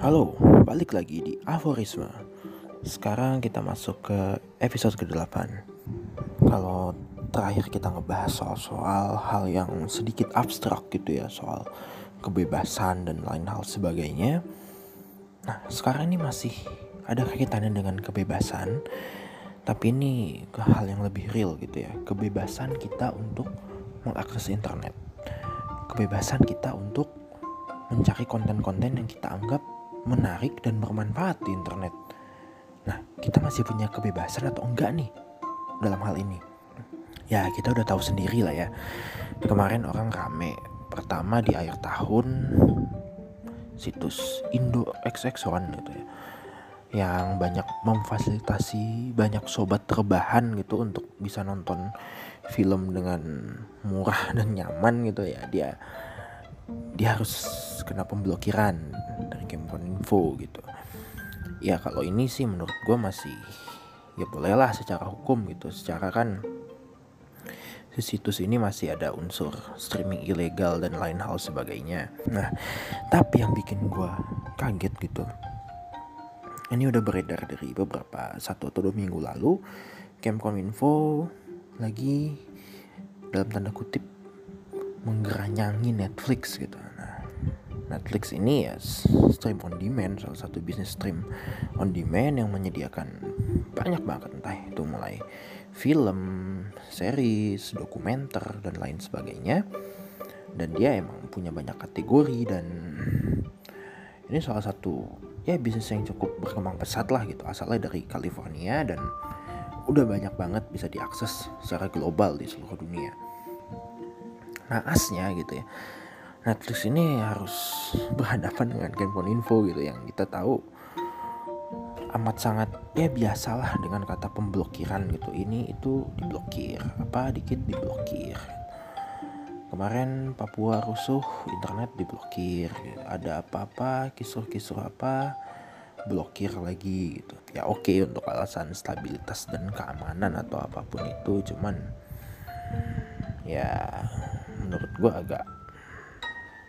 Halo, balik lagi di Aforisme. Sekarang kita masuk ke episode ke-8 Kalau terakhir kita ngebahas soal-soal hal yang sedikit abstrak gitu ya Soal kebebasan dan lain hal sebagainya. Nah sekarang ini masih ada kaitannya dengan kebebasan Tapi ini ke hal yang lebih real gitu ya. Kebebasan kita untuk mengakses internet. Kebebasan kita untuk mencari konten-konten yang kita anggap menarik dan bermanfaat di internet. Nah, kita masih punya kebebasan atau enggak nih dalam hal ini? Ya, kita udah tahu sendiri lah ya. Kemarin orang rame pertama di akhir tahun situs Indo XX1 gitu ya yang banyak memfasilitasi banyak sobat terbahan gitu untuk bisa nonton film dengan murah dan nyaman gitu ya dia dia harus kena pemblokiran dari Info gitu. Ya kalau ini sih menurut gue masih ya bolehlah secara hukum gitu. Secara kan si situs ini masih ada unsur streaming ilegal dan lain hal sebagainya. Nah tapi yang bikin gue kaget gitu ini udah beredar dari beberapa satu atau dua minggu lalu Kemkominfo lagi dalam tanda kutip menggeranyangi Netflix gitu Netflix ini ya stream on demand salah satu bisnis stream on demand yang menyediakan banyak banget entah itu mulai film, series, dokumenter dan lain sebagainya dan dia emang punya banyak kategori dan ini salah satu ya bisnis yang cukup berkembang pesat lah gitu asalnya dari California dan udah banyak banget bisa diakses secara global di seluruh dunia. Nah asnya gitu ya Netflix ini harus berhadapan dengan Info gitu yang kita tahu amat sangat ya biasalah dengan kata pemblokiran gitu. Ini itu diblokir apa dikit diblokir. Kemarin Papua rusuh internet diblokir ada apa-apa kisruh-kisruh apa blokir lagi gitu. Ya oke okay, untuk alasan stabilitas dan keamanan atau apa pun itu cuman ya menurut gue agak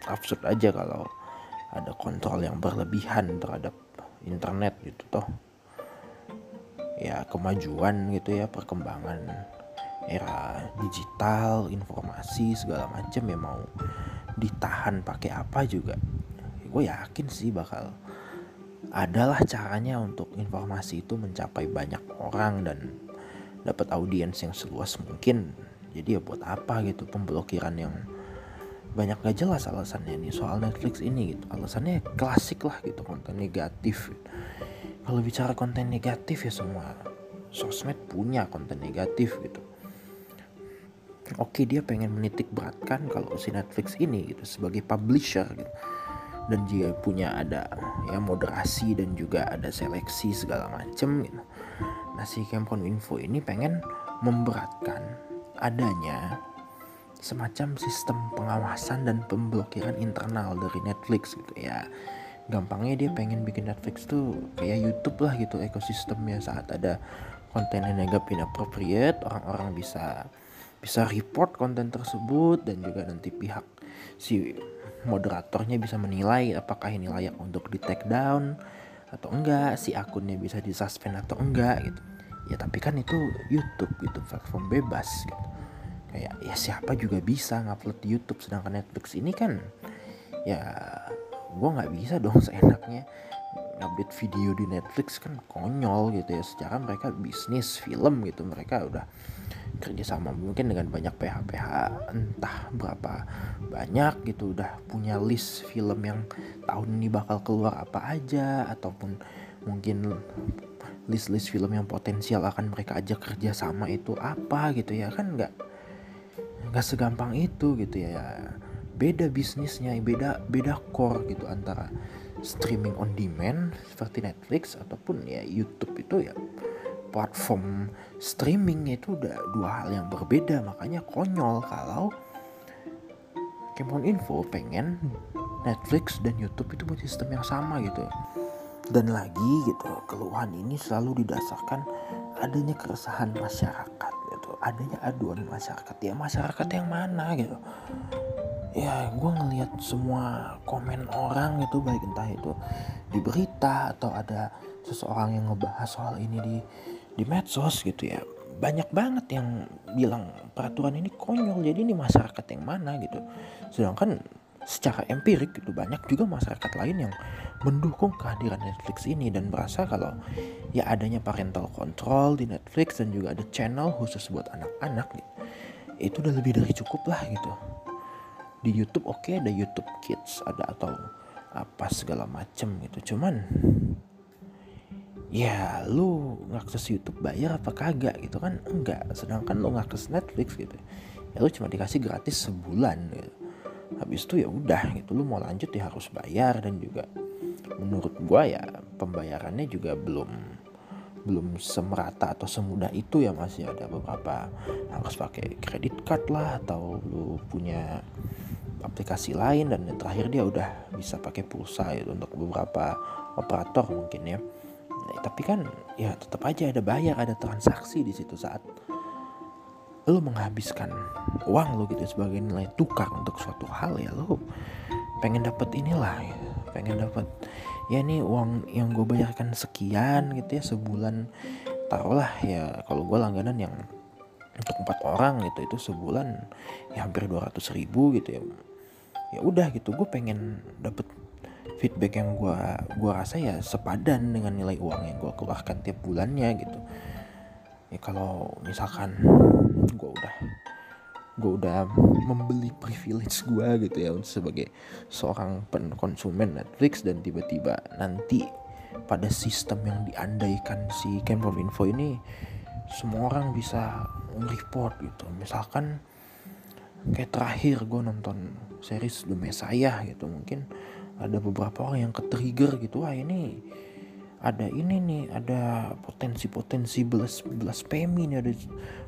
absurd aja kalau ada kontrol yang berlebihan terhadap internet gitu toh. Ya kemajuan gitu ya perkembangan era digital informasi segala macam ya mau ditahan pakai apa juga. Ya, gue yakin sih bakal adalah caranya untuk informasi itu mencapai banyak orang dan dapat audiens yang seluas mungkin. Jadi ya buat apa gitu pemblokiran yang banyak gak jelas alasannya nih soal Netflix ini gitu. Alasannya klasik lah gitu konten negatif. Kalau bicara konten negatif ya semua sosmed punya konten negatif gitu. Oke dia pengen menitik beratkan kalau si Netflix ini gitu sebagai publisher gitu. Dan dia punya ada ya moderasi dan juga ada seleksi segala macem gitu. Nah si Kemkon Info ini pengen memberatkan adanya semacam sistem pengawasan dan pemblokiran internal dari Netflix gitu ya. Gampangnya dia pengen bikin Netflix tuh kayak YouTube lah gitu ekosistemnya. Saat ada konten yang dianggap inappropriate orang-orang bisa bisa report konten tersebut dan juga nanti pihak si moderatornya bisa menilai apakah ini layak untuk di take down atau enggak si akunnya bisa disuspend atau enggak gitu. Ya tapi kan itu YouTube gitu platform bebas gitu kayak ya siapa juga bisa ngupload di YouTube sedangkan Netflix ini kan ya gue nggak bisa dong seenaknya update video di Netflix kan konyol gitu ya. Secara mereka bisnis film gitu mereka udah kerjasama mungkin dengan banyak PH-PH entah berapa banyak gitu udah punya list film yang tahun ini bakal keluar apa aja ataupun mungkin list-list film yang potensial akan mereka ajak kerjasama itu apa gitu ya. Kan nggak nggak segampang itu gitu ya beda bisnisnya beda beda core gitu antara streaming on demand seperti Netflix ataupun ya YouTube itu ya platform streaming itu udah dua hal yang berbeda. Makanya konyol kalau Kemon Info pengen Netflix dan YouTube itu punya sistem yang sama gitu. Dan lagi gitu keluhan ini selalu didasarkan adanya keresahan masyarakat adanya aduan masyarakat. Ya masyarakat yang mana gitu. Ya gue ngelihat semua komen orang itu baik entah itu di berita atau ada seseorang yang ngebahas soal ini di di medsos gitu ya. Banyak banget yang bilang peraturan ini konyol jadi ini masyarakat yang mana gitu. Sedangkan secara empirik itu banyak juga masyarakat lain yang mendukung kehadiran Netflix ini dan merasa kalau ya adanya parental control di Netflix dan juga ada channel khusus buat anak-anak gitu, itu udah lebih dari cukup lah gitu. Di YouTube oke okay, ada YouTube Kids ada atau apa segala macem gitu. Cuman ya lu ngakses YouTube bayar apa kagak gitu kan? Enggak sedangkan lu ngakses Netflix gitu. Ya lu cuma dikasih gratis sebulan gitu habis itu ya udah gitu. Lu mau lanjut ya harus bayar. Dan juga menurut gua ya pembayarannya juga belum belum semerata atau semudah itu ya masih ada beberapa harus pakai kredit card lah atau lu punya aplikasi lain. Dan yang terakhir dia udah bisa pakai pulsa itu untuk beberapa operator mungkin ya. Nah, tapi kan ya tetap aja ada bayar ada transaksi di situ saat lo menghabiskan uang lo gitu sebagai nilai tukar untuk suatu hal ya lo pengen dapat inilah ya. pengen dapat ya ini uang yang gue bayarkan sekian gitu ya sebulan taruhlah ya kalau gue langganan yang untuk empat orang gitu itu sebulan ya hampir 200 ribu gitu ya ya udah gitu gue pengen dapet feedback yang gue gua rasa ya sepadan dengan nilai uang yang gue keluarkan tiap bulannya gitu ya kalau misalkan gue udah gue udah membeli privilege gue gitu ya sebagai seorang konsumen Netflix dan tiba-tiba nanti pada sistem yang diandaikan si Info ini semua orang bisa report gitu. Misalkan kayak terakhir gue nonton series The Messiah gitu mungkin ada beberapa orang yang ke-trigger gitu wah ini ada ini nih ada potensi-potensi belas blasphemy nih ada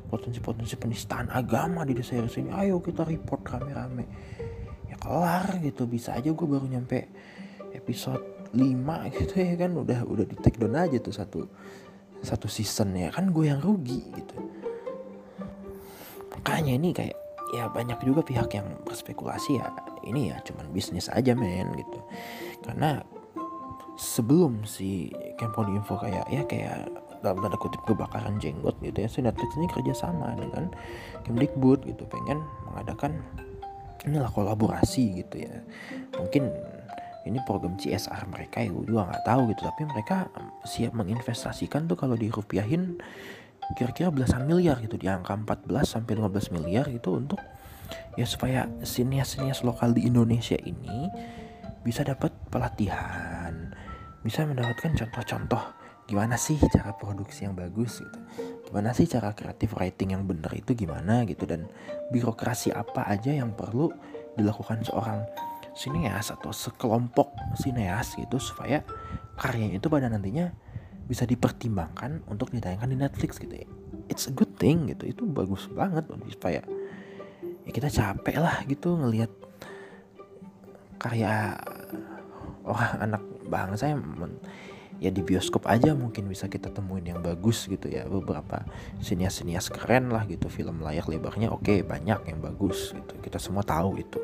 potensi-potensi penistaan agama di series ini ayo kita report rame-rame. Ya kelar gitu bisa aja gue baru nyampe episode 5 gitu ya kan udah udah di take down aja tuh satu satu season ya. Kan gue yang rugi gitu. Makanya ini kayak ya banyak juga pihak yang berspekulasi ya ini ya cuman bisnis aja men gitu. Karena sebelum si Kempon Info kayak ya kayak dalam tanda kutip kebakaran jenggot gitu ya si Netflix ini kerjasama dengan Kemdikbud gitu pengen mengadakan inilah kolaborasi gitu ya. Mungkin ini program CSR mereka ya gue juga nggak tahu gitu tapi mereka siap menginvestasikan tuh kalau dirupiahin kira-kira belasan miliar gitu di angka 14 sampai 15 miliar gitu untuk ya supaya sinias-sinias lokal di Indonesia ini bisa dapat pelatihan, bisa mendapatkan contoh-contoh gimana sih cara produksi yang bagus gitu. Gimana sih cara kreatif writing yang benar itu gimana gitu dan birokrasi apa aja yang perlu dilakukan seorang sineas atau sekelompok sineas gitu supaya karyanya itu pada nantinya bisa dipertimbangkan untuk ditayangkan di Netflix gitu ya it's a good thing gitu itu bagus banget supaya ya kita capek lah gitu ngelihat karya orang anak bangsa yang ya di bioskop aja mungkin bisa kita temuin yang bagus gitu ya. Beberapa sinias-sinias keren lah gitu film layar lebarnya oke okay, banyak yang bagus gitu. Kita semua tahu itu.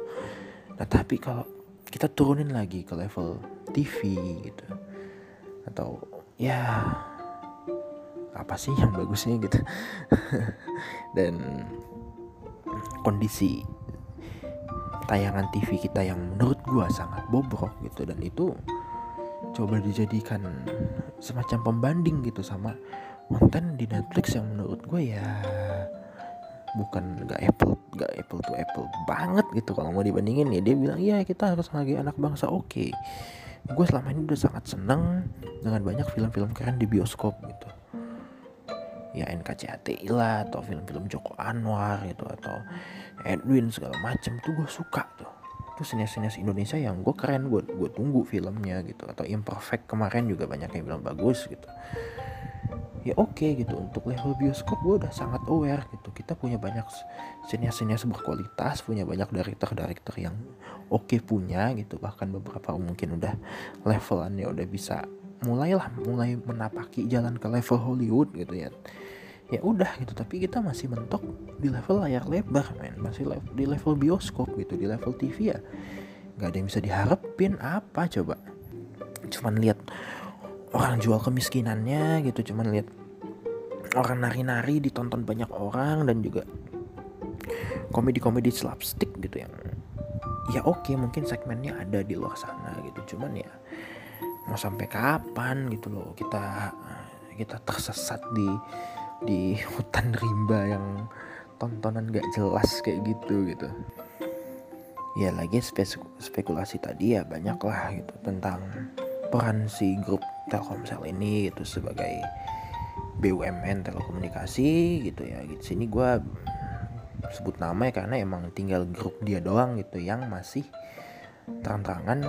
Nah tapi kalau kita turunin lagi ke level TV gitu atau ya apa sih yang bagusnya gitu? Dan kondisi tayangan TV kita yang menurut gua sangat bobrok gitu dan itu coba dijadikan semacam pembanding gitu sama konten di Netflix yang menurut gue ya bukan gak apple gak apple to apple banget gitu. Kalau mau dibandingin ya dia bilang iya kita harus lagi anak bangsa. Oke. Okay gue selama ini udah sangat seneng dengan banyak film-film keren di bioskop gitu. Ya NKCTI lah atau film-film Joko Anwar gitu atau Edwin segala macem tuh gue suka tuh itu sinias-sinias Indonesia yang gue keren gue gue tunggu filmnya gitu. Atau Imperfect kemarin juga banyak yang bilang bagus gitu. Ya oke okay, gitu untuk level bioskop gue udah sangat aware gitu. Kita punya banyak sinias-sinias berkualitas punya banyak director-director yang oke okay punya gitu. Bahkan beberapa mungkin udah levelannya udah bisa mulailah mulai menapaki jalan ke level Hollywood gitu ya ya udah gitu tapi kita masih mentok di level layar lebar men. Masih level, di level bioskop gitu di level TV ya. Nggak ada yang bisa diharapin apa coba. Cuman lihat orang jual kemiskinannya gitu cuman lihat orang nari-nari ditonton banyak orang dan juga komedi-komedi slapstick gitu yang ya oke okay, mungkin segmennya ada di luar sana gitu. Cuman ya mau sampai kapan gitu loh kita kita tersesat di di hutan rimba yang tontonan gak jelas kayak gitu gitu. Ya lagi spekulasi tadi ya banyak lah gitu tentang peran si grup Telkomsel ini gitu sebagai BUMN telekomunikasi gitu ya. Gitu sini gue sebut nama ya karena emang tinggal grup dia doang gitu yang masih terang-terangan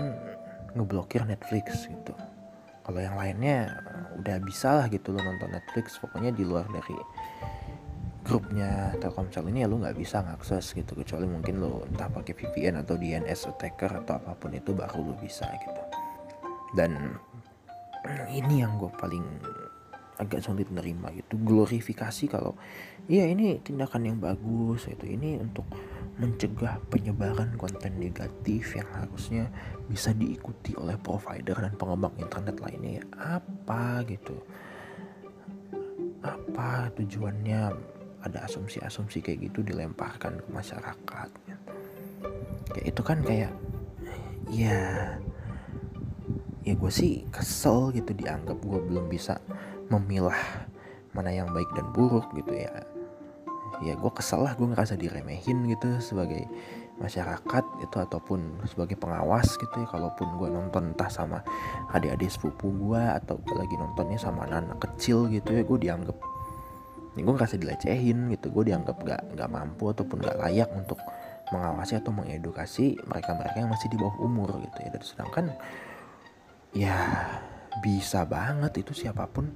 ngeblokir Netflix gitu kalau yang lainnya udah bisa lah gitu lo nonton Netflix. Pokoknya di luar dari grupnya Telkomsel ini ya lo nggak bisa ngakses gitu. Kecuali mungkin lo entah pakai VPN atau DNS attacker atau apa pun itu baru lo bisa gitu. Dan ini yang gue paling agak sulit menerima gitu. Glorifikasi kalau iya ini tindakan yang bagus itu ini untuk mencegah penyebaran konten negatif yang harusnya bisa diikuti oleh provider dan pengembang internet lainnya. Ya apa gitu? Apa tujuannya ada asumsi-asumsi kayak gitu dilemparkan ke masyarakat? Kayak itu kan kayak ya ya gue sih kesel gitu dianggap gue belum bisa memilah mana yang baik dan buruk gitu ya. Ya gue kesel lah gue ngerasa diremehin gitu sebagai masyarakat itu ataupun sebagai pengawas gitu ya. Kalaupun gue nonton entah sama adik-adik sepupu gue atau gue lagi nontonnya sama anak-anak kecil gitu ya gue dianggap ya gue ngerasa dilecehin gitu. Gue dianggap gak nggak mampu ataupun gak layak untuk mengawasi atau mengedukasi mereka-mereka yang masih di bawah umur gitu ya. Dan sedangkan ya bisa banget itu siapa pun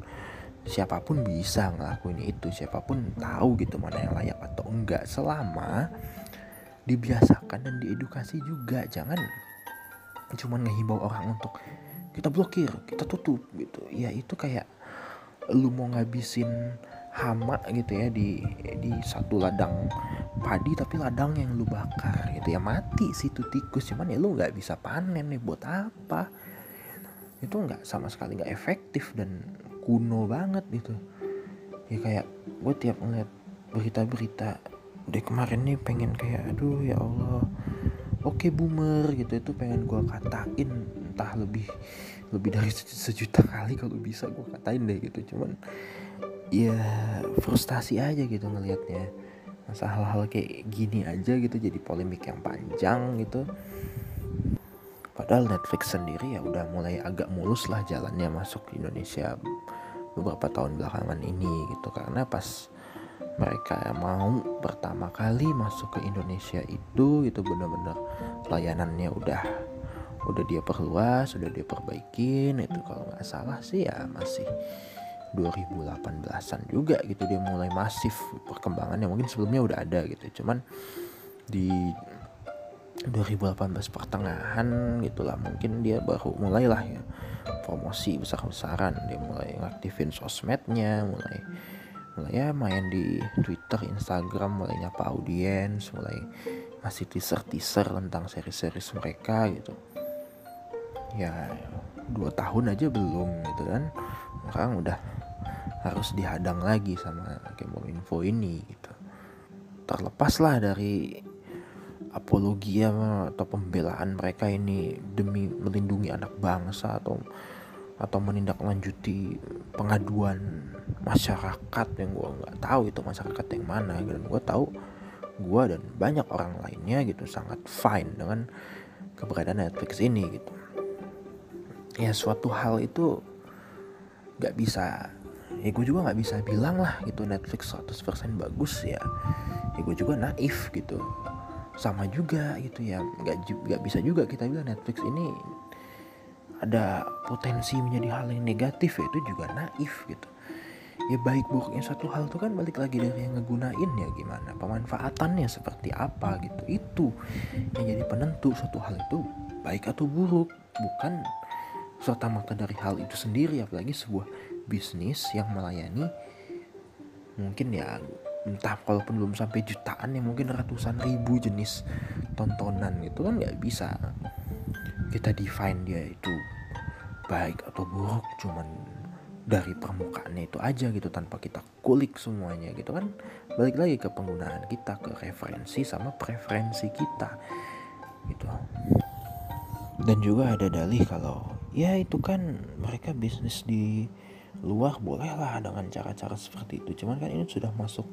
siapa pun bisa ngelakuin itu siapa pun tahu gitu mana yang layak atau enggak. Selama dibiasakan dan diedukasi juga jangan cuman ngehimbau orang untuk kita blokir kita tutup gitu. Ya itu kayak lu mau ngabisin hama gitu ya di di satu ladang padi tapi ladang yang lu bakar gitu ya. Mati situ tikus cuman ya lu nggak bisa panen nih buat apa? Itu nggak sama sekali nggak efektif dan kuno banget gitu. Ya kayak gue tiap ngeliat berita-berita deh kemarin nih pengen kayak aduh ya Allah oke okay, boomer gitu. Itu pengen gue katain entah lebih lebih dari sejuta kali kalau bisa gue katain deh gitu. Cuman ya frustasi aja gitu ngelihatnya masa hal-hal kayak gini aja gitu jadi polemik yang panjang gitu. Padahal Netflix sendiri ya udah mulai agak mulus lah jalannya masuk Indonesia beberapa tahun belakangan ini gitu. Karena pas mereka mau pertama kali masuk ke Indonesia itu itu benar-benar layanannya udah udah dia perluas udah dia perbaikin itu kalau nggak salah sih ya masih 2018an juga gitu dia mulai masif perkembangannya. Mungkin sebelumnya udah ada gitu cuman di 2018 pertengahan gitulah. Mungkin dia baru mulailah ya. Promosi besar-besaran. Dia mulai ngaktifin sosmednya mulai mulai ya main di Twitter Instagram mulai nyapa audiens mulai ngasih teaser-teaser tentang seri-series mereka gitu. Ya dua tahun aja belum gitu kan. Sekarang udah harus dihadang lagi sama Info ini gitu. Terlepas lah dari apologi atau pembelaan mereka ini demi melindungi anak bangsa atau atau menindaklanjuti pengaduan masyarakat yang gue nggak tahu itu masyarakat yang mana dan gue tahu gue dan banyak orang lainnya gitu sangat fine dengan keberadaan Netflix ini gitu. Ya suatu hal itu nggak bisa ya gue juga nggak bisa bilang lah gitu Netflix 100% bagus ya. Ya gue juga naif gitu sama juga gitu ya. Nggak nggak bisa juga kita bilang Netflix ini ada potensi menjadi hal yang negatif ya itu juga naif gitu. Ya baik buruknya satu hal itu kan balik lagi dari yang ngegunain ya gimana pemanfaatannya seperti apa gitu. Itu yang jadi penentu suatu hal itu baik atau buruk bukan serta mata dari hal itu sendiri apalagi sebuah bisnis yang melayani mungkin ya entah kalaupun belum sampai jutaan ya mungkin ratusan ribu jenis tontonan itu kan nggak bisa kita define dia itu baik atau buruk cuman dari permukaannya itu aja gitu tanpa kita kulik semuanya gitu kan. Balik lagi ke penggunaan kita ke referensi sama preferensi kita gitu. Dan juga ada dalih kalau ya itu kan mereka bisnis di luar bolehlah dengan cara-cara seperti itu. Cuman kan ini sudah masuk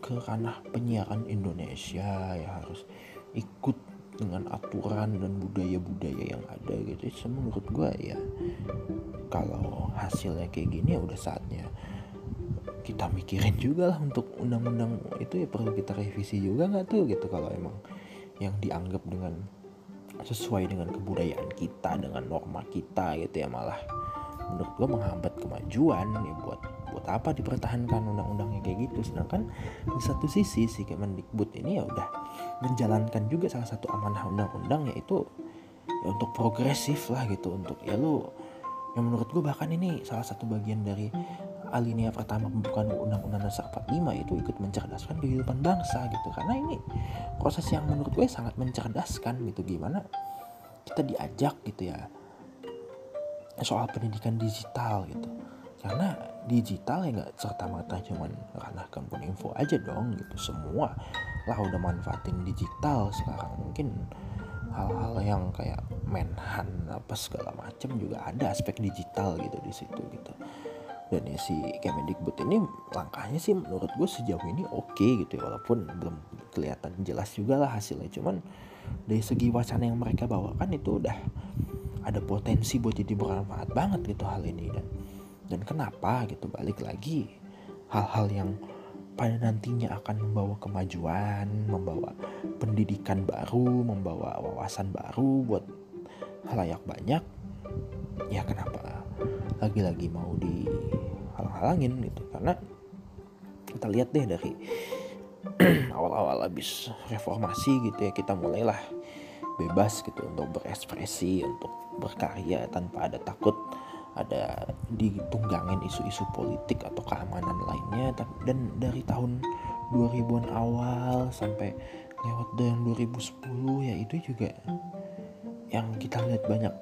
ke ranah penyiaran Indonesia ya harus ikut dengan aturan dan budaya-budaya yang ada gitu. So, menurut gue ya kalau hasilnya kayak gini ya udah saatnya kita mikirin juga lah untuk undang-undang itu ya perlu kita revisi juga nggak tuh gitu kalau emang yang dianggap dengan sesuai dengan kebudayaan kita dengan norma kita gitu ya malah menurut gue menghambat kemajuan ya buat buat apa dipertahankan undang-undangnya kayak gitu? Sedangkan di satu sisi si Kemendikbud ini ya udah menjalankan juga salah satu amanah undang-undang yaitu ya untuk progresif lah gitu. Untuk ya lu yang menurut gue bahkan ini salah satu bagian dari alinea pertama pembukaan Undang-Undang Dasar 45 itu ikut mencerdaskan kehidupan bangsa gitu. Karena ini proses yang menurut gue sangat mencerdaskan gitu. Gimana kita diajak gitu ya soal pendidikan digital gitu. Karena digital ya nggak serta merta cuman ranah kampung info aja dong gitu. Semua lah udah manfaatin digital sekarang. Mungkin hal-hal yang kayak menhan apa segala macam juga ada aspek digital gitu di situ gitu. Dan ya si Kemendikbud ini langkahnya sih menurut gue sejauh ini oke okay gitu ya. Walaupun belum kelihatan jelas juga lah hasilnya. Cuman dari segi wacana yang mereka bawakan itu udah ada potensi buat jadi bermanfaat banget gitu hal ini. Dan dan kenapa gitu balik lagi hal-hal yang pada nantinya akan membawa kemajuan, membawa pendidikan baru, membawa wawasan baru buat halayak banyak. Ya kenapa lagi-lagi mau dihalang-halangin gitu karena kita lihat deh dari awal-awal habis reformasi gitu ya kita mulailah bebas gitu untuk berekspresi untuk berkarya tanpa ada takut ada ditunggangin isu-isu politik atau keamanan lainnya dan dari tahun 2000-an awal sampai lewat yang 2010 ya itu juga yang kita lihat banyak.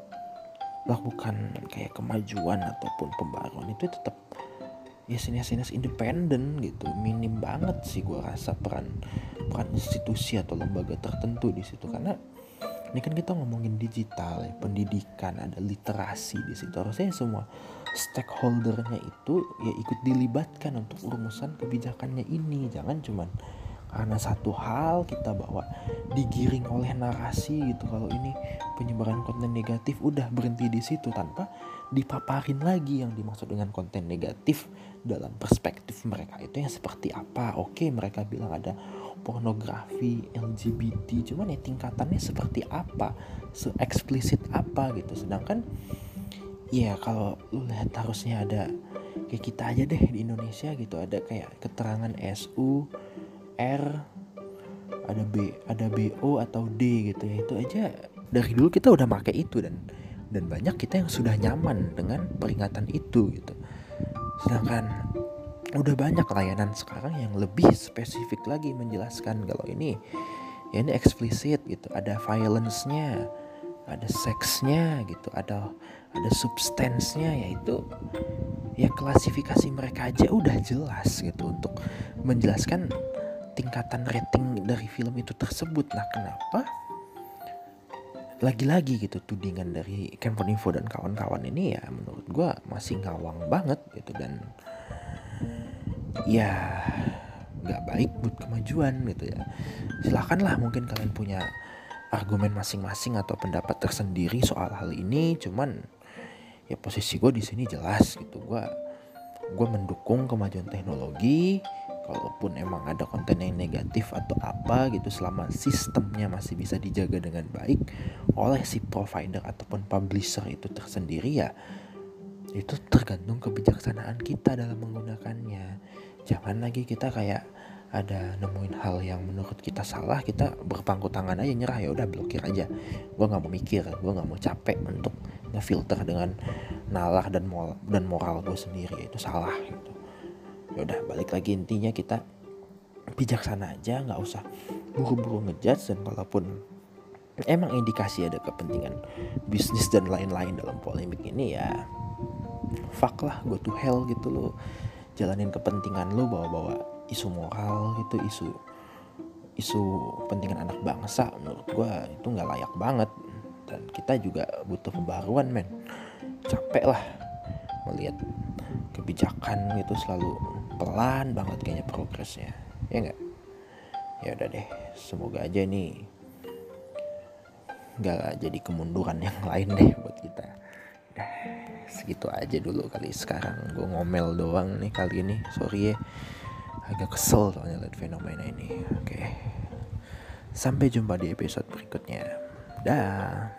Melakukan kayak kemajuan ataupun pembaruan itu tetap ya sinias-sinias independen gitu. Minim banget sih gue rasa peran peran institusi atau lembaga tertentu di situ. Karena ini kan kita ngomongin digital ya, pendidikan ada literasi di situ. Harusnya semua stakeholdernya itu ya ikut dilibatkan untuk rumusan kebijakannya ini. Jangan cuman karena satu hal kita bawa digiring oleh narasi gitu. Kalau ini penyebaran konten negatif udah berhenti di situ tanpa dipaparin lagi yang dimaksud dengan konten negatif dalam perspektif mereka. Itu yang seperti apa? Oke mereka bilang ada pornografi LGBT cuman ya tingkatannya seperti apa? Se eksplisit apa gitu. Sedangkan ya kalau lu lihat harusnya ada kayak kita aja deh di Indonesia gitu. Ada kayak keterangan SU R ada B ada BO atau D gitu ya. Itu aja dari dulu kita udah pakai itu dan dan banyak kita yang sudah nyaman dengan peringatan itu gitu. Sedangkan udah banyak layanan sekarang yang lebih spesifik lagi menjelaskan kalau ini ya ini eksplisit gitu. Ada violence-nya ada seksnya gitu ada ada substance-nya yaitu ya klasifikasi mereka aja udah jelas gitu untuk menjelaskan tingkatan rating dari film itu tersebut. Nah kenapa lagi-lagi gitu tudingan dari Info dan kawan-kawan ini ya menurut gue masih ngawang banget gitu dan ya nggak baik buat kemajuan gitu ya. Silakanlah mungkin kalian punya argumen masing-masing atau pendapat tersendiri soal hal ini. Cuman ya posisi gue di sini jelas gitu. Gue gue mendukung kemajuan teknologi. Kalaupun emang ada konten yang negatif atau apa gitu selama sistemnya masih bisa dijaga dengan baik oleh si provider ataupun publisher itu tersendiri ya itu tergantung kebijaksanaan kita dalam menggunakannya jangan lagi kita kayak ada nemuin hal yang menurut kita salah kita berpangku tangan aja nyerah ya udah blokir aja. Gue nggak mau mikir gue nggak mau capek untuk ngefilter dengan nalar dan moral dan moral gue sendiri itu salah gitu. Ya udah balik lagi intinya kita bijaksana aja nggak usah buru-buru ngejudge dan kalaupun emang indikasi ada kepentingan bisnis dan lain-lain dalam polemik ini ya fuck lah go to hell gitu loh jalanin kepentingan lo bawa-bawa isu moral gitu isu isu kepentingan anak bangsa menurut gue itu nggak layak banget. Dan kita juga butuh pembaruan men. Capek lah melihat kebijakan itu selalu pelan banget kayaknya progresnya. Ya nggak? Ya udah deh semoga aja nih nggak jadi kemunduran yang lain deh buat kita. Udah segitu aja dulu kali sekarang. Gue ngomel doang nih kali ini. Sorry ya. Agak kesel soalnya lihat fenomena ini. Oke. Sampai jumpa di episode berikutnya. Dah